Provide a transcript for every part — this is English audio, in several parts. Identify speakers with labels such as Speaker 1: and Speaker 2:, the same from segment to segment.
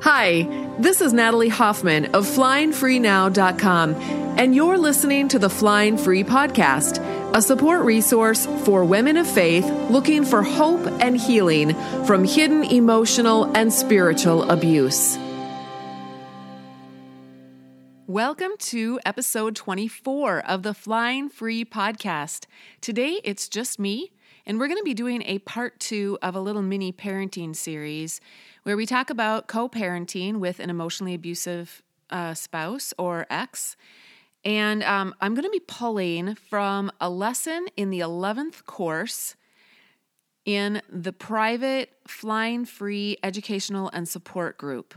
Speaker 1: Hi, this is Natalie Hoffman of FlyingFreeNow.com, and you're listening to the Flying Free Podcast, a support resource for women of faith looking for hope and healing from hidden emotional and spiritual abuse. Welcome to episode 24 of the Flying Free Podcast. Today it's just me, and we're going to be doing a part two of a little mini parenting series where we talk about co parenting with an emotionally abusive uh, spouse or ex. And um, I'm going to be pulling from a lesson in the 11th course in the private Flying Free Educational and Support Group.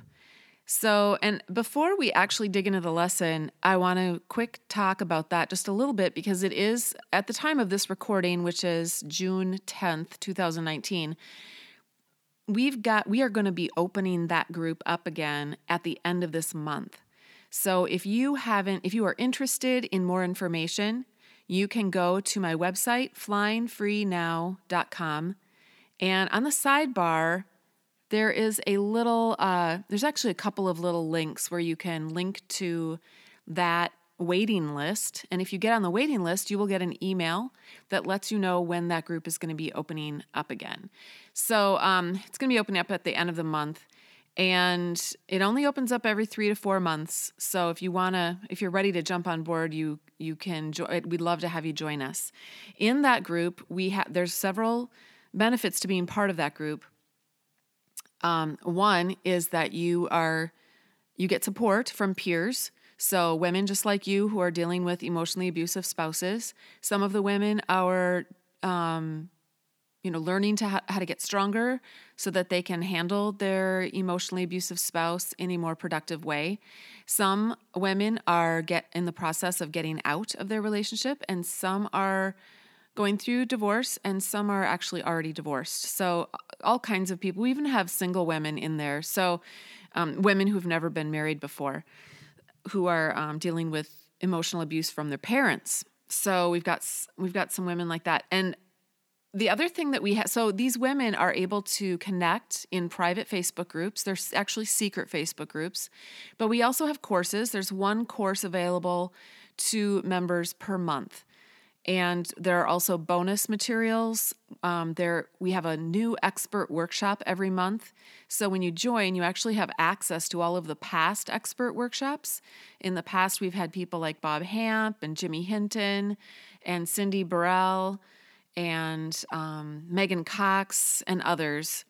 Speaker 1: So, and before we actually dig into the lesson, I want to quick talk about that just a little bit because it is at the time of this recording, which is June 10th, 2019 we've got we are going to be opening that group up again at the end of this month. So if you haven't if you are interested in more information, you can go to my website flyingfreenow.com and on the sidebar there is a little uh, there's actually a couple of little links where you can link to that waiting list. And if you get on the waiting list, you will get an email that lets you know when that group is going to be opening up again. So um, it's going to be opening up at the end of the month. And it only opens up every three to four months. So if you wanna, if you're ready to jump on board, you you can. join. we'd love to have you join us. In that group, we have there's several benefits to being part of that group. Um, one is that you are you get support from peers so, women just like you who are dealing with emotionally abusive spouses, some of the women are, um, you know, learning to ha- how to get stronger so that they can handle their emotionally abusive spouse in a more productive way. Some women are get in the process of getting out of their relationship, and some are going through divorce, and some are actually already divorced. So, all kinds of people. We even have single women in there. So, um, women who've never been married before who are um, dealing with emotional abuse from their parents. So we've got we've got some women like that, and the other thing that we have so these women are able to connect in private Facebook groups. There's actually secret Facebook groups, but we also have courses. There's one course available to members per month. And there are also bonus materials. Um, there we have a new expert workshop every month. So when you join you actually have access to all of the past expert workshops. In the past we've had people like bob hamp and jimmy hinton and cindy burrell and um, megan cox and others.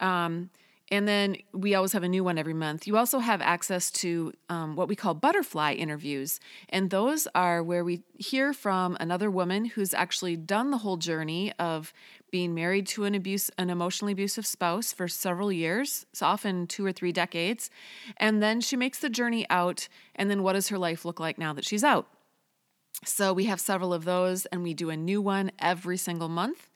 Speaker 1: Um, and then we always have a new one every month. You also have access to um, what we call butterfly interviews. And those are where we hear from another woman who's actually done the whole journey of being married to an abuse an emotionally abusive spouse for several years. It's often two or three decades. And then she makes the journey out. And then what does her life look like now that she's out so we have several of those and we do a new one every single month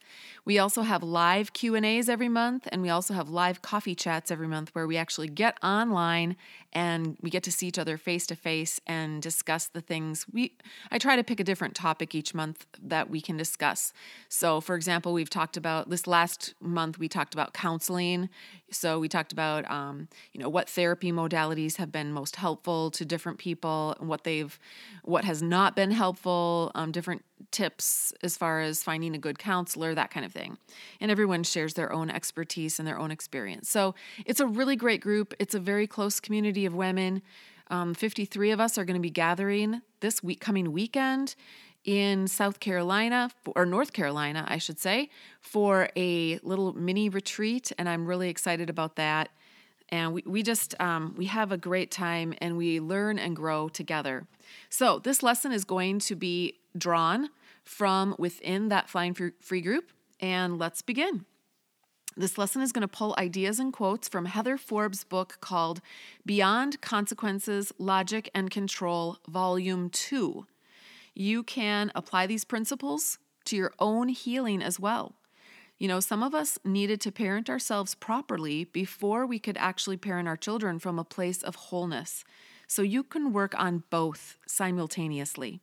Speaker 1: we also have live Q&As every month and we also have live coffee chats every month where we actually get online and we get to see each other face to face and discuss the things we I try to pick a different topic each month that we can discuss. So for example, we've talked about this last month we talked about counseling. So we talked about um, you know what therapy modalities have been most helpful to different people and what they've what has not been helpful, um, different tips as far as finding a good counselor, that kind of thing. And everyone shares their own expertise and their own experience. So it's a really great group. It's a very close community of women. Um, 53 of us are going to be gathering this week, coming weekend in South Carolina or North Carolina, I should say, for a little mini retreat, and I'm really excited about that. And we, we just um, we have a great time and we learn and grow together. So this lesson is going to be drawn from within that Flying Free group. And let's begin. This lesson is going to pull ideas and quotes from Heather Forbes' book called Beyond Consequences Logic and Control, Volume 2. You can apply these principles to your own healing as well. You know, some of us needed to parent ourselves properly before we could actually parent our children from a place of wholeness. So you can work on both simultaneously.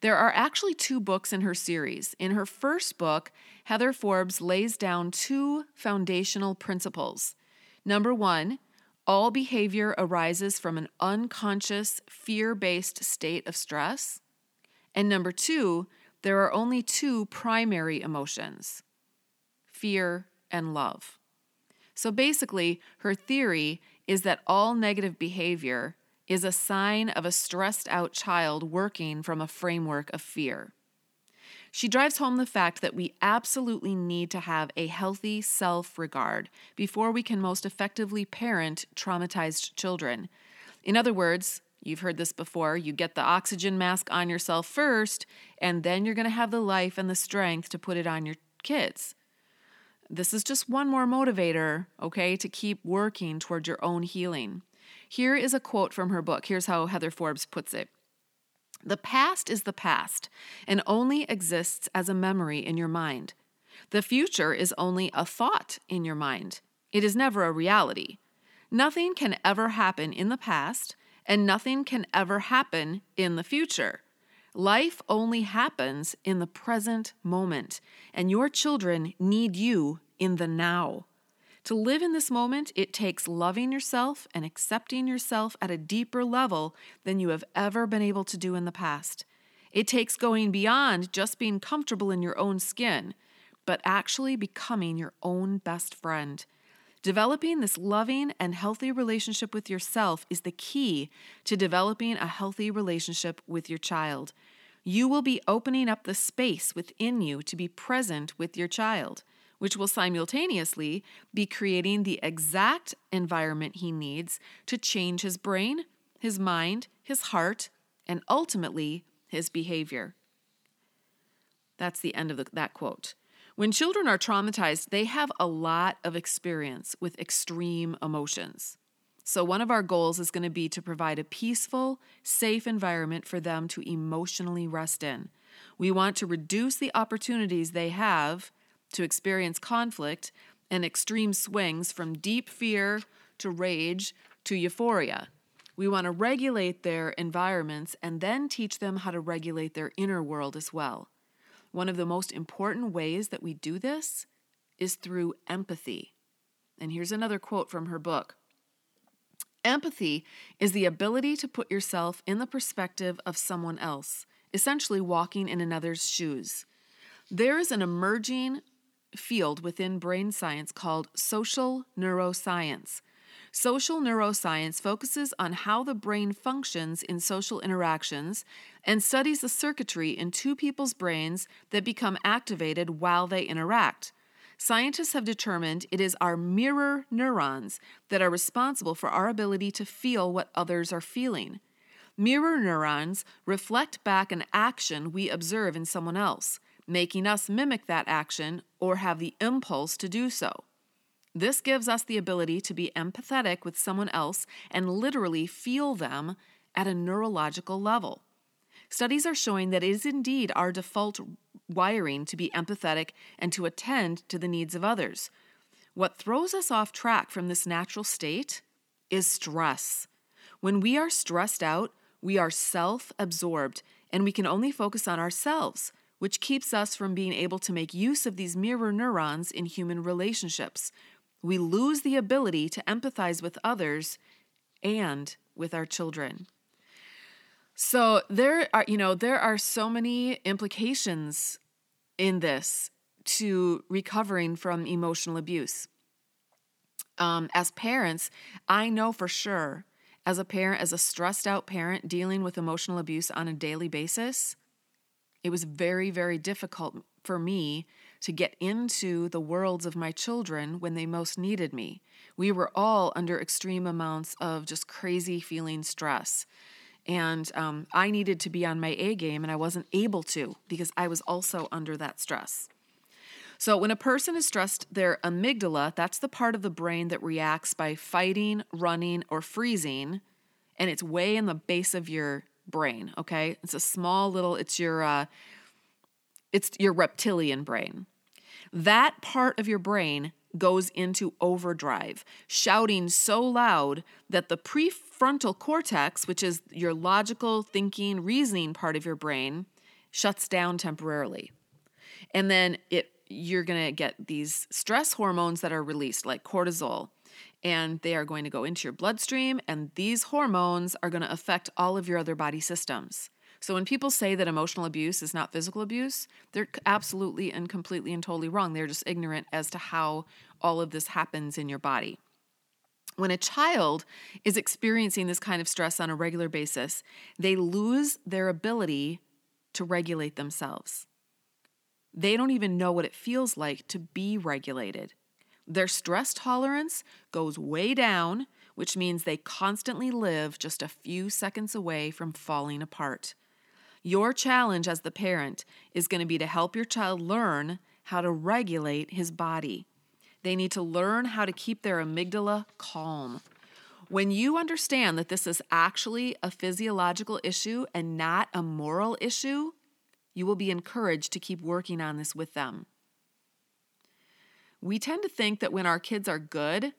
Speaker 1: There are actually two books in her series. In her first book, Heather Forbes lays down two foundational principles. Number one, all behavior arises from an unconscious, fear based state of stress. And number two, there are only two primary emotions fear and love. So basically, her theory is that all negative behavior is a sign of a stressed out child working from a framework of fear. She drives home the fact that we absolutely need to have a healthy self regard before we can most effectively parent traumatized children. In other words, you've heard this before you get the oxygen mask on yourself first, and then you're going to have the life and the strength to put it on your kids. This is just one more motivator, okay, to keep working toward your own healing. Here is a quote from her book. Here's how Heather Forbes puts it The past is the past and only exists as a memory in your mind. The future is only a thought in your mind, it is never a reality. Nothing can ever happen in the past, and nothing can ever happen in the future. Life only happens in the present moment, and your children need you in the now. To live in this moment, it takes loving yourself and accepting yourself at a deeper level than you have ever been able to do in the past. It takes going beyond just being comfortable in your own skin, but actually becoming your own best friend. Developing this loving and healthy relationship with yourself is the key to developing a healthy relationship with your child. You will be opening up the space within you to be present with your child, which will simultaneously be creating the exact environment he needs to change his brain, his mind, his heart, and ultimately his behavior. That's the end of the, that quote. When children are traumatized, they have a lot of experience with extreme emotions. So, one of our goals is going to be to provide a peaceful, safe environment for them to emotionally rest in. We want to reduce the opportunities they have to experience conflict and extreme swings from deep fear to rage to euphoria. We want to regulate their environments and then teach them how to regulate their inner world as well. One of the most important ways that we do this is through empathy. And here's another quote from her book Empathy is the ability to put yourself in the perspective of someone else, essentially walking in another's shoes. There is an emerging field within brain science called social neuroscience. Social neuroscience focuses on how the brain functions in social interactions and studies the circuitry in two people's brains that become activated while they interact. Scientists have determined it is our mirror neurons that are responsible for our ability to feel what others are feeling. Mirror neurons reflect back an action we observe in someone else, making us mimic that action or have the impulse to do so. This gives us the ability to be empathetic with someone else and literally feel them at a neurological level. Studies are showing that it is indeed our default wiring to be empathetic and to attend to the needs of others. What throws us off track from this natural state is stress. When we are stressed out, we are self absorbed and we can only focus on ourselves, which keeps us from being able to make use of these mirror neurons in human relationships, we lose the ability to empathize with others and with our children. So there are, you know, there are so many implications in this to recovering from emotional abuse. Um, as parents, I know for sure, as a parent, as a stressed out parent dealing with emotional abuse on a daily basis, it was very, very difficult for me to get into the worlds of my children when they most needed me. We were all under extreme amounts of just crazy feeling stress. And um, I needed to be on my A game, and I wasn't able to because I was also under that stress. So, when a person is stressed, their amygdala, that's the part of the brain that reacts by fighting, running, or freezing, and it's way in the base of your brain, okay? It's a small little, it's your, uh, it's your reptilian brain. That part of your brain goes into overdrive, shouting so loud that the prefrontal cortex, which is your logical thinking, reasoning part of your brain, shuts down temporarily. And then it you're going to get these stress hormones that are released like cortisol. And they are going to go into your bloodstream, and these hormones are going to affect all of your other body systems. So when people say that emotional abuse is not physical abuse, they're absolutely and completely and totally wrong. They're just ignorant as to how all of this happens in your body. When a child is experiencing this kind of stress on a regular basis, they lose their ability to regulate themselves. They don't even know what it feels like to be regulated. Their stress tolerance goes way down, which means they constantly live just a few seconds away from falling apart. Your challenge as the parent is going to be to help your child learn how to regulate his body. They need to learn how to keep their amygdala calm. When you understand that this is actually a physiological issue and not a moral issue, you will be encouraged to keep working on this with them. We tend to think that when our kids are good,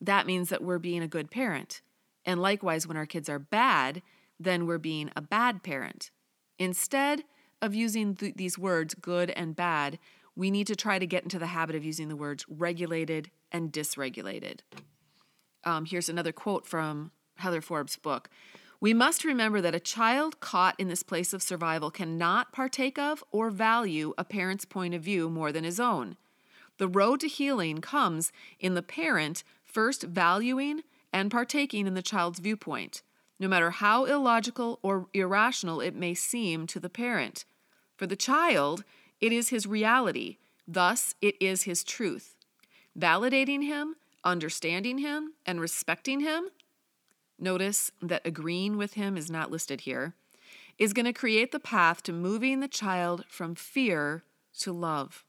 Speaker 1: that means that we're being a good parent. And likewise, when our kids are bad, then we're being a bad parent. Instead of using th- these words, good and bad, we need to try to get into the habit of using the words regulated and dysregulated. Um, here's another quote from Heather Forbes' book. We must remember that a child caught in this place of survival cannot partake of or value a parent's point of view more than his own. The road to healing comes in the parent first valuing and partaking in the child's viewpoint, no matter how illogical or irrational it may seem to the parent. For the child, it is his reality, thus, it is his truth. Validating him, understanding him, and respecting him, notice that agreeing with him is not listed here, is going to create the path to moving the child from fear to love.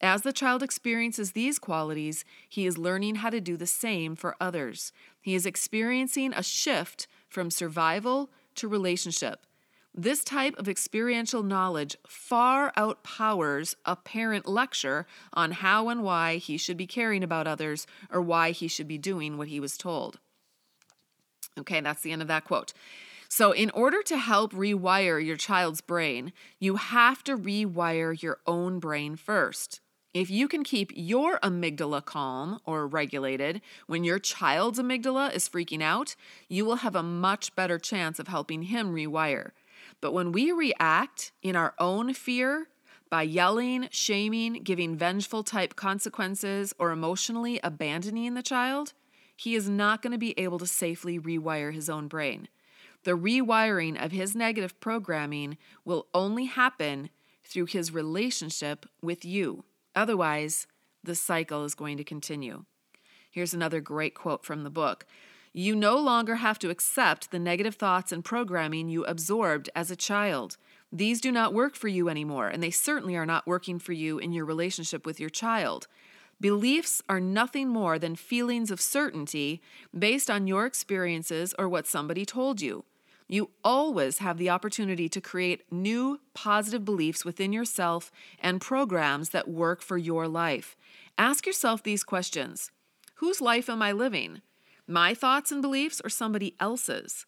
Speaker 1: As the child experiences these qualities, he is learning how to do the same for others. He is experiencing a shift from survival to relationship, this type of experiential knowledge far outpowers a parent lecture on how and why he should be caring about others or why he should be doing what he was told. Okay, that's the end of that quote. So, in order to help rewire your child's brain, you have to rewire your own brain first. If you can keep your amygdala calm or regulated when your child's amygdala is freaking out, you will have a much better chance of helping him rewire. But when we react in our own fear by yelling, shaming, giving vengeful type consequences, or emotionally abandoning the child, he is not going to be able to safely rewire his own brain. The rewiring of his negative programming will only happen through his relationship with you. Otherwise, the cycle is going to continue. Here's another great quote from the book you no longer have to accept the negative thoughts and programming you absorbed as a child. These do not work for you anymore, and they certainly are not working for you in your relationship with your child. Beliefs are nothing more than feelings of certainty based on your experiences or what somebody told you. You always have the opportunity to create new positive beliefs within yourself and programs that work for your life. Ask yourself these questions Whose life am I living? my thoughts and beliefs or somebody else's?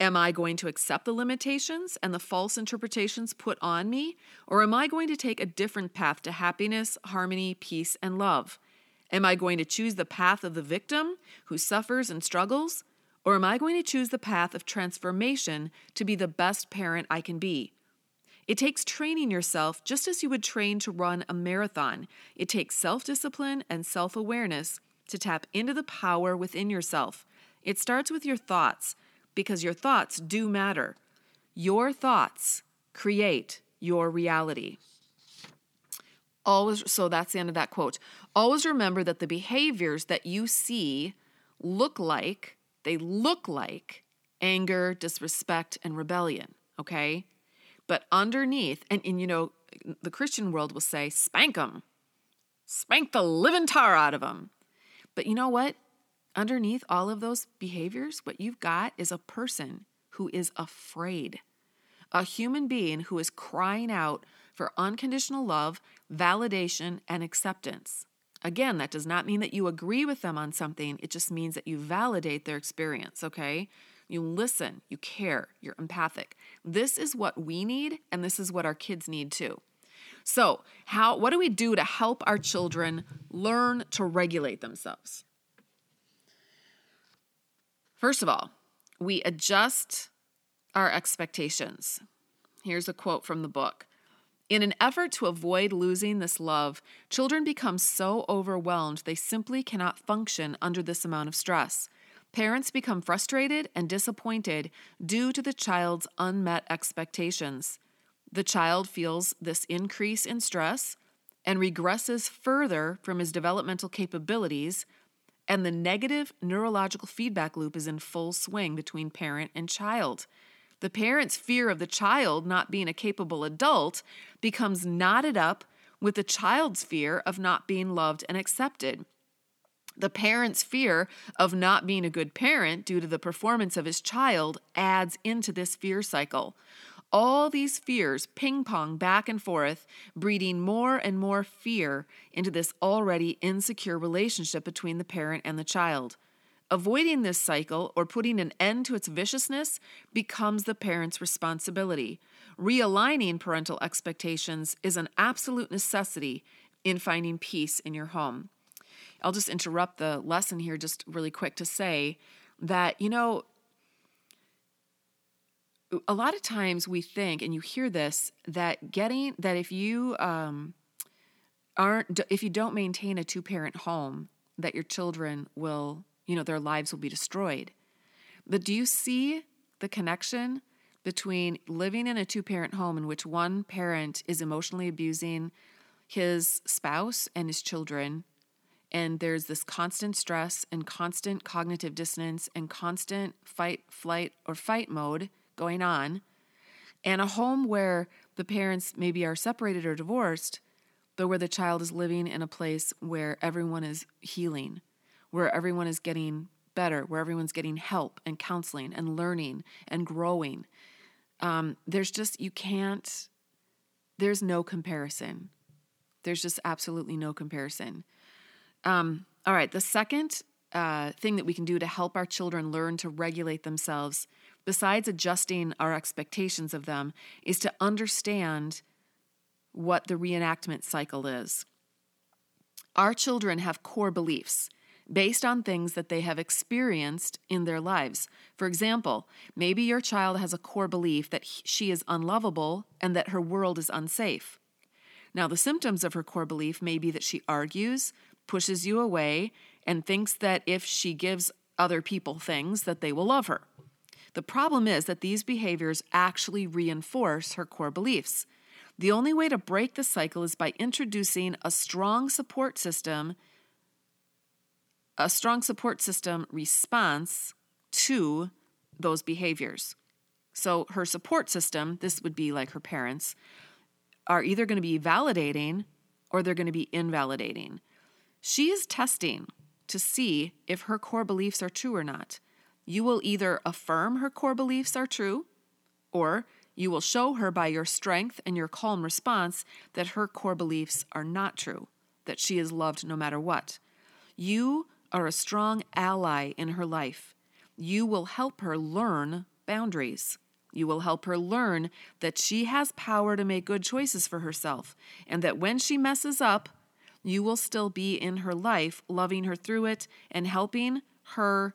Speaker 1: Am I going to accept the limitations and the false interpretations put on me? Or am I going to take a different path to happiness, harmony, peace, and love? Am I going to choose the path of the victim who suffers and struggles? Or am I going to choose the path of transformation to be the best parent I can be? It takes training yourself just as you would train to run a marathon. It takes self discipline and self awareness to tap into the power within yourself. It starts with your thoughts because your thoughts do matter. Your thoughts create your reality. Always, so that's the end of that quote. Always remember that the behaviors that you see look like, they look like anger, disrespect, and rebellion, okay? But underneath, and, and you know, the Christian world will say, spank them, spank the living tar out of them. But you know what? Underneath all of those behaviors, what you've got is a person who is afraid, a human being who is crying out for unconditional love, validation, and acceptance. Again, that does not mean that you agree with them on something, it just means that you validate their experience, okay? You listen, you care, you're empathic. This is what we need, and this is what our kids need too. So, how what do we do to help our children learn to regulate themselves? First of all, we adjust our expectations. Here's a quote from the book. In an effort to avoid losing this love, children become so overwhelmed they simply cannot function under this amount of stress. Parents become frustrated and disappointed due to the child's unmet expectations. The child feels this increase in stress and regresses further from his developmental capabilities, and the negative neurological feedback loop is in full swing between parent and child. The parent's fear of the child not being a capable adult becomes knotted up with the child's fear of not being loved and accepted. The parent's fear of not being a good parent due to the performance of his child adds into this fear cycle. All these fears ping pong back and forth, breeding more and more fear into this already insecure relationship between the parent and the child. Avoiding this cycle or putting an end to its viciousness becomes the parent's responsibility. Realigning parental expectations is an absolute necessity in finding peace in your home. I'll just interrupt the lesson here just really quick to say that, you know, a lot of times we think, and you hear this, that getting, that if you um, aren't, if you don't maintain a two parent home, that your children will you know, their lives will be destroyed. But do you see the connection between living in a two parent home in which one parent is emotionally abusing his spouse and his children? And there's this constant stress and constant cognitive dissonance and constant fight, flight, or fight mode going on. And a home where the parents maybe are separated or divorced, but where the child is living in a place where everyone is healing where everyone is getting better, where everyone's getting help and counseling and learning and growing. Um, there's just, you can't, there's no comparison. There's just absolutely no comparison. Um, all right, the second uh, thing that we can do to help our children learn to regulate themselves, besides adjusting our expectations of them, is to understand what the reenactment cycle is. Our children have core beliefs based on things that they have experienced in their lives. For example, maybe your child has a core belief that she is unlovable and that her world is unsafe. Now, the symptoms of her core belief may be that she argues, pushes you away, and thinks that if she gives other people things that they will love her. The problem is that these behaviors actually reinforce her core beliefs. The only way to break the cycle is by introducing a strong support system a strong support system response to those behaviors. So, her support system, this would be like her parents, are either going to be validating or they're going to be invalidating. She is testing to see if her core beliefs are true or not. You will either affirm her core beliefs are true, or you will show her by your strength and your calm response that her core beliefs are not true, that she is loved no matter what. You are a strong ally in her life. You will help her learn boundaries. You will help her learn that she has power to make good choices for herself, and that when she messes up, you will still be in her life, loving her through it and helping her,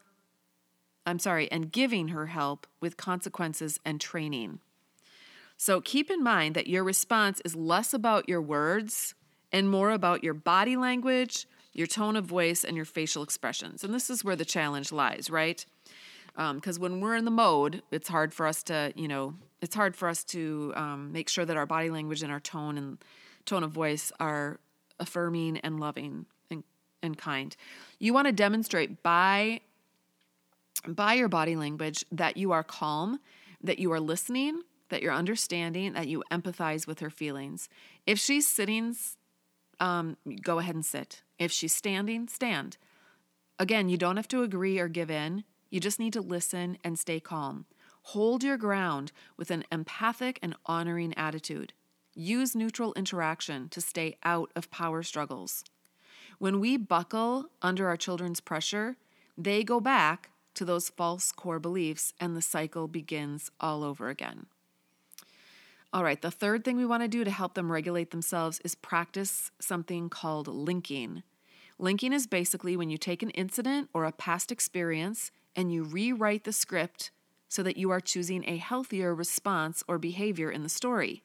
Speaker 1: I'm sorry, and giving her help with consequences and training. So keep in mind that your response is less about your words and more about your body language, your tone of voice, and your facial expressions. And this is where the challenge lies, right? Because um, when we're in the mode, it's hard for us to, you know, it's hard for us to um, make sure that our body language and our tone and tone of voice are affirming and loving and, and kind. You want to demonstrate by by your body language that you are calm, that you are listening, that you're understanding, that you empathize with her feelings. If she's sitting um, go ahead and sit. If she's standing, stand. Again, you don't have to agree or give in. You just need to listen and stay calm. Hold your ground with an empathic and honoring attitude. Use neutral interaction to stay out of power struggles. When we buckle under our children's pressure, they go back to those false core beliefs and the cycle begins all over again. All right, the third thing we want to do to help them regulate themselves is practice something called linking. Linking is basically when you take an incident or a past experience and you rewrite the script so that you are choosing a healthier response or behavior in the story.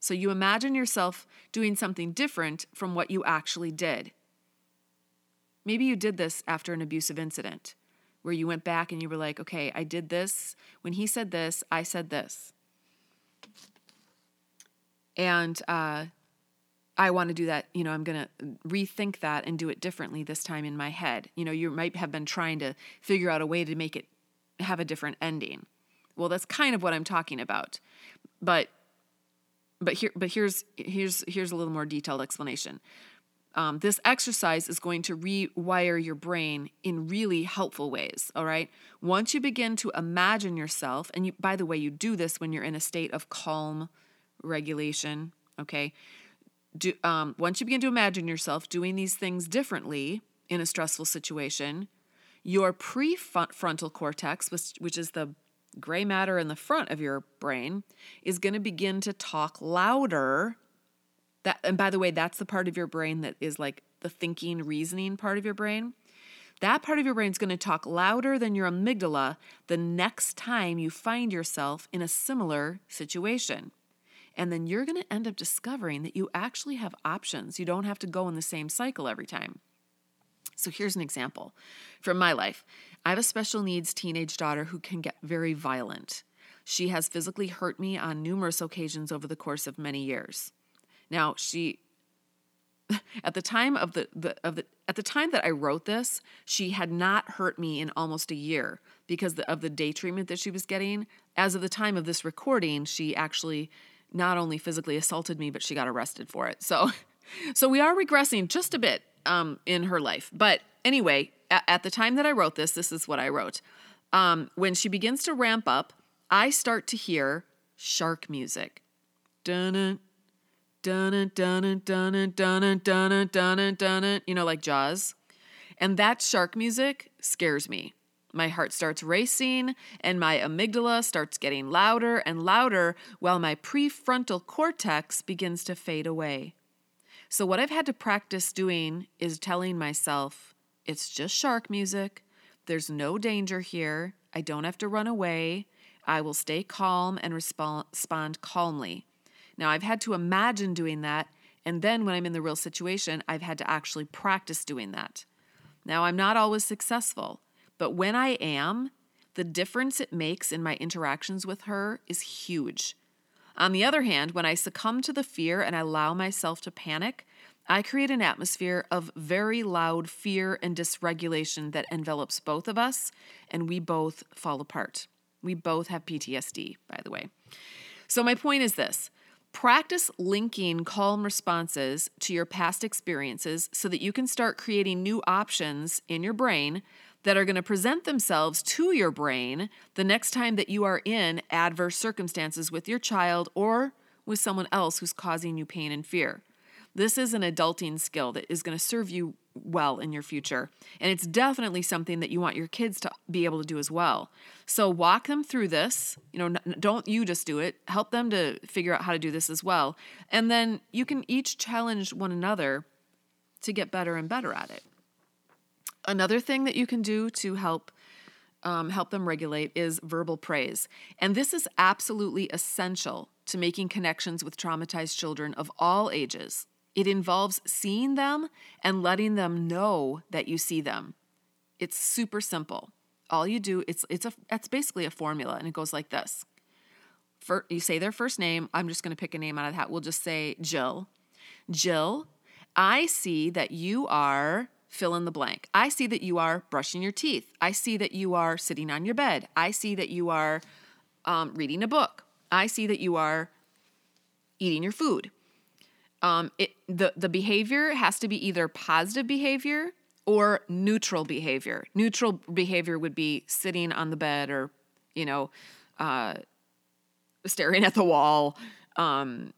Speaker 1: So you imagine yourself doing something different from what you actually did. Maybe you did this after an abusive incident where you went back and you were like, okay, I did this. When he said this, I said this. And uh, I want to do that. You know, I'm going to rethink that and do it differently this time in my head. You know, you might have been trying to figure out a way to make it have a different ending. Well, that's kind of what I'm talking about. But but here but here's here's here's a little more detailed explanation. Um, this exercise is going to rewire your brain in really helpful ways. All right. Once you begin to imagine yourself, and you, by the way, you do this when you're in a state of calm regulation. Okay. Do, um, once you begin to imagine yourself doing these things differently in a stressful situation, your prefrontal cortex, which, which is the gray matter in the front of your brain, is going to begin to talk louder. That, and by the way, that's the part of your brain that is like the thinking, reasoning part of your brain. That part of your brain is going to talk louder than your amygdala the next time you find yourself in a similar situation. And then you're going to end up discovering that you actually have options. You don't have to go in the same cycle every time. So here's an example from my life. I have a special needs teenage daughter who can get very violent. She has physically hurt me on numerous occasions over the course of many years. Now, she at the time of the, the of the at the time that I wrote this, she had not hurt me in almost a year because of the day treatment that she was getting. As of the time of this recording, she actually not only physically assaulted me, but she got arrested for it. So so we are regressing just a bit um, in her life. But anyway, at, at, the time that I wrote this, this is what I wrote. Um, when she begins to ramp up, I start to hear shark music. Dun dun dun dun dun dun dun dun dun you know, like Jaws. And that shark music scares me. My heart starts racing and my amygdala starts getting louder and louder while my prefrontal cortex begins to fade away. So, what I've had to practice doing is telling myself it's just shark music. There's no danger here. I don't have to run away. I will stay calm and respond calmly. Now, I've had to imagine doing that. And then when I'm in the real situation, I've had to actually practice doing that. Now, I'm not always successful, but when I am, the difference it makes in my interactions with her is huge. On the other hand, when I succumb to the fear and allow myself to panic, I create an atmosphere of very loud fear and dysregulation that envelops both of us, and we both fall apart. We both have PTSD, by the way. So, my point is this practice linking calm responses to your past experiences so that you can start creating new options in your brain that are going to present themselves to your brain the next time that you are in adverse circumstances with your child or with someone else who's causing you pain and fear. This is an adulting skill that is going to serve you well in your future. And it's definitely something that you want your kids to be able to do as well. So walk them through this. You know, don't you just do it. Help them to figure out how to do this as well. And then you can each challenge one another to get better and better at it. Another thing that you can do to help um, help them regulate is verbal praise. And this is absolutely essential to making connections with traumatized children of all ages. It involves seeing them and letting them know that you see them. It's super simple. All you do, it's it's a it's basically a formula, and it goes like this. For, you say their first name. I'm just going to pick a name out of that. We'll just say Jill. Jill, I see that you are fill in the blank. I see that you are brushing your teeth. I see that you are sitting on your bed. I see that you are um, reading a book. I see that you are eating your food. Um, it, the, the behavior has to be either positive behavior or neutral behavior. Neutral behavior would be sitting on the bed or, you know, uh, staring at the wall, um,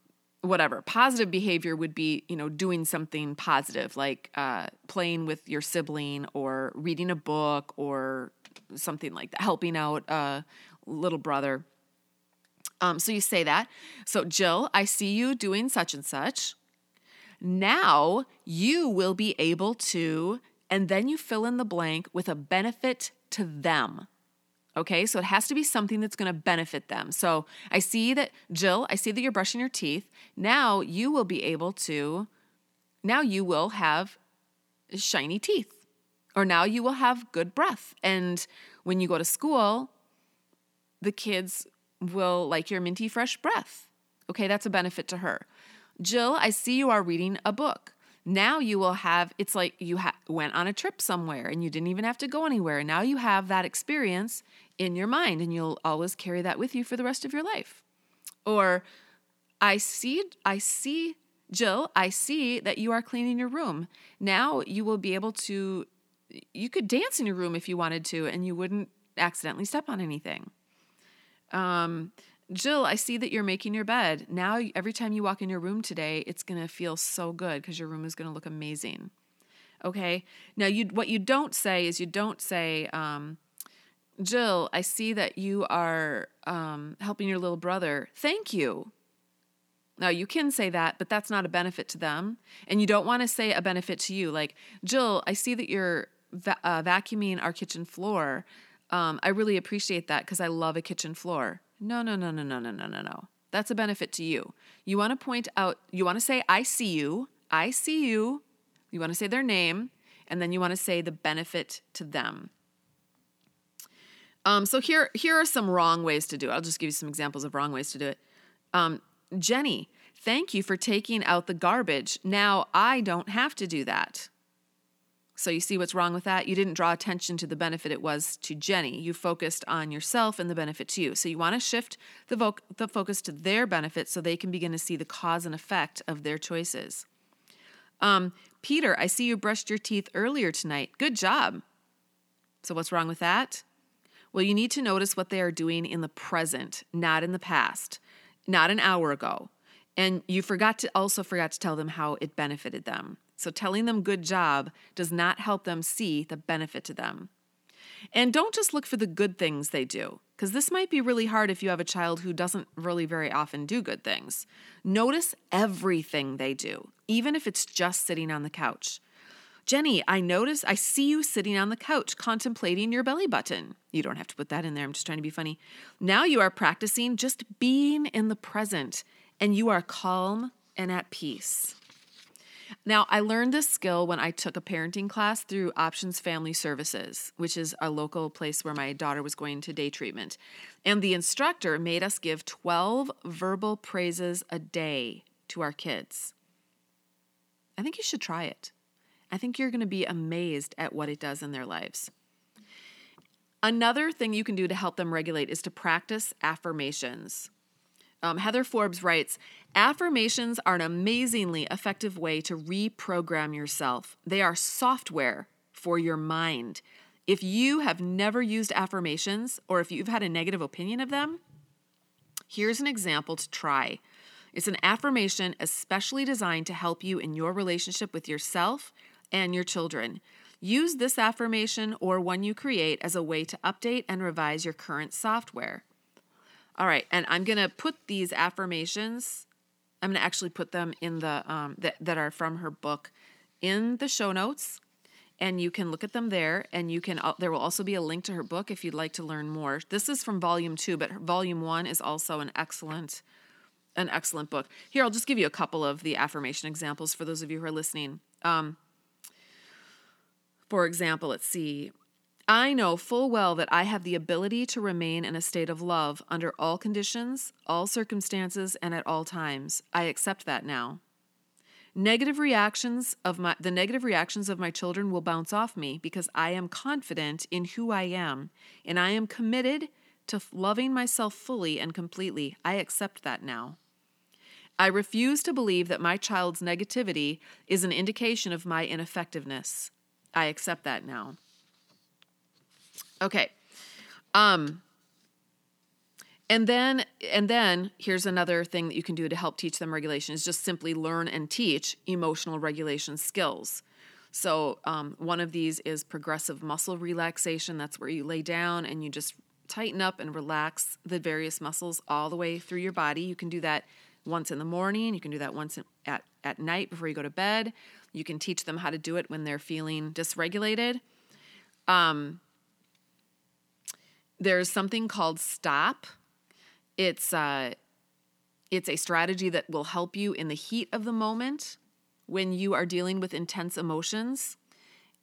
Speaker 1: whatever positive behavior would be you know doing something positive like uh, playing with your sibling or reading a book or something like that helping out a little brother um, so you say that so jill i see you doing such and such now you will be able to and then you fill in the blank with a benefit to them. Okay, so it has to be something that's going to benefit them. So I see that, Jill, I see that you're brushing your teeth. Now you will be able to, now you will have shiny teeth, or now you will have good breath. And when you go to school, the kids will like your minty fresh breath. Okay, that's a benefit to her. Jill, I see you are reading a book. Now you will have, it's like you ha- went on a trip somewhere and you didn't even have to go anywhere. Now you have that experience in your mind and you'll always carry that with you for the rest of your life. Or I see, I see, Jill, I see that you are cleaning your room. Now you will be able to, you could dance in your room if you wanted to and you wouldn't accidentally step on anything. Um, Jill, I see that you're making your bed. Now, every time you walk in your room today, it's going to feel so good because your room is going to look amazing. Okay. Now, you what you don't say is you don't say, um, Jill, I see that you are um, helping your little brother. Thank you. Now, you can say that, but that's not a benefit to them. And you don't want to say a benefit to you. Like, Jill, I see that you're va- uh, vacuuming our kitchen floor. Um, I really appreciate that because I love a kitchen floor. No, no, no, no, no, no, no, no, no. That's a benefit to you. You want to point out, you want to say, I see you. I see you. You want to say their name, and then you want to say the benefit to them. Um, so here, here are some wrong ways to do it. I'll just give you some examples of wrong ways to do it. Um, Jenny, thank you for taking out the garbage. Now I don't have to do that. So you see what's wrong with that? You didn't draw attention to the benefit it was to Jenny. You focused on yourself and the benefit to you. So you want to shift the, vo- the focus to their benefit so they can begin to see the cause and effect of their choices. Um, Peter, I see you brushed your teeth earlier tonight. Good job. So what's wrong with that? Well, you need to notice what they are doing in the present, not in the past, not an hour ago. And you forgot to also forgot to tell them how it benefited them. So telling them good job does not help them see the benefit to them. And don't just look for the good things they do, because this might be really hard if you have a child who doesn't really very often do good things. Notice everything they do, even if it's just sitting on the couch. Jenny, I notice, I see you sitting on the couch contemplating your belly button. You don't have to put that in there. I'm just trying to be funny. Now you are practicing just being in the present and you are calm and at peace. Now, I learned this skill when I took a parenting class through Options Family Services, which is a local place where my daughter was going to day treatment. And the instructor made us give 12 verbal praises a day to our kids. I think you should try it. I think you're going to be amazed at what it does in their lives. Another thing you can do to help them regulate is to practice affirmations. Um, Heather Forbes writes Affirmations are an amazingly effective way to reprogram yourself. They are software for your mind. If you have never used affirmations or if you've had a negative opinion of them, here's an example to try. It's an affirmation especially designed to help you in your relationship with yourself and your children. Use this affirmation or one you create as a way to update and revise your current software. All right, and I'm going to put these affirmations, I'm going to actually put them in the, um, that, that are from her book in the show notes and you can look at them there and you can there will also be a link to her book if you'd like to learn more. This is from volume two but volume one is also an excellent an excellent book. Here i'll just give you a couple of the affirmation examples for those of you who are listening. Um, for example, let's see. I know full well that I have the ability to remain in a state of love under all conditions, all circumstances, and at all times. I accept that now. Negative reactions of my the negative reactions of my children will bounce off me because I am confident in who I am and I am committed to loving myself fully and completely. I accept that now. I refuse to believe that my child's negativity is an indication of my ineffectiveness. I accept that now. Okay. Um and then and then here's another thing that you can do to help teach them regulation is just simply learn and teach emotional regulation skills. So um, one of these is progressive muscle relaxation. That's where you lay down and you just tighten up and relax the various muscles all the way through your body. You can do that once in the morning. You can do that once at at night before you go to bed. You can teach them how to do it when they're feeling dysregulated. Um, there's something called stop. It's uh, it's a strategy that will help you in the heat of the moment when you are dealing with intense emotions.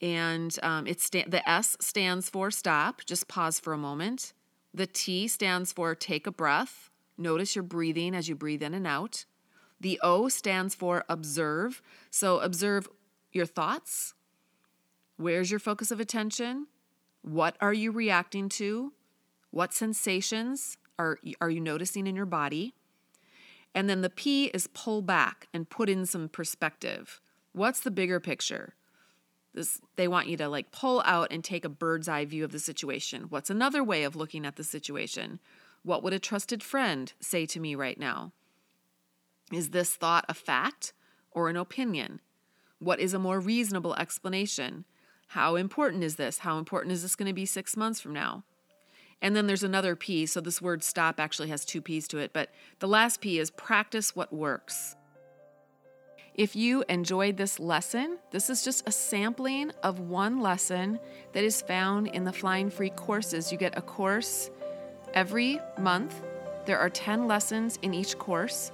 Speaker 1: And um, it's sta- the S stands for stop, just pause for a moment. The T stands for take a breath. Notice your breathing as you breathe in and out. The O stands for observe. So observe your thoughts. Where's your focus of attention? What are you reacting to? What sensations are, are you noticing in your body? And then the P is pull back and put in some perspective. What's the bigger picture? This, they want you to like pull out and take a bird's eye view of the situation. What's another way of looking at the situation? What would a trusted friend say to me right now? Is this thought a fact or an opinion? What is a more reasonable explanation? How important is this? How important is this going to be six months from now? And then there's another P. So this word stop actually has two P's to it, but the last P is practice what works. If you enjoyed this lesson, this is just a sampling of one lesson that is found in the Flying Free courses. You get a course every month. There are 10 lessons in each course.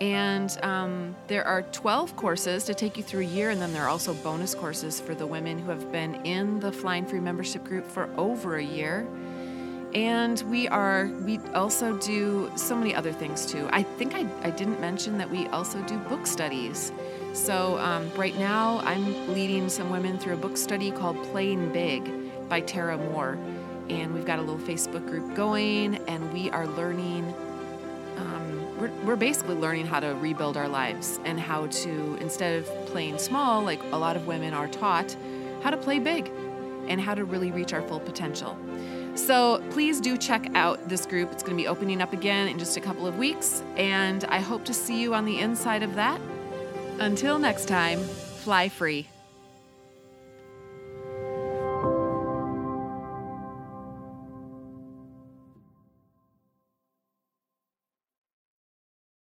Speaker 1: And um, there are 12 courses to take you through a year, and then there are also bonus courses for the women who have been in the Flying Free membership group for over a year. And we are, we also do so many other things too. I think I, I didn't mention that we also do book studies. So, um, right now, I'm leading some women through a book study called Playing Big by Tara Mohr And we've got a little Facebook group going, and we are learning, um, we're, we're basically learning how to rebuild our lives and how to, instead of playing small, like a lot of women are taught, how to play big and how to really reach our full potential. So please do check out this group. It's going to be opening up again in just a couple of weeks, and I hope to see you on the inside of that. Until next time, fly free.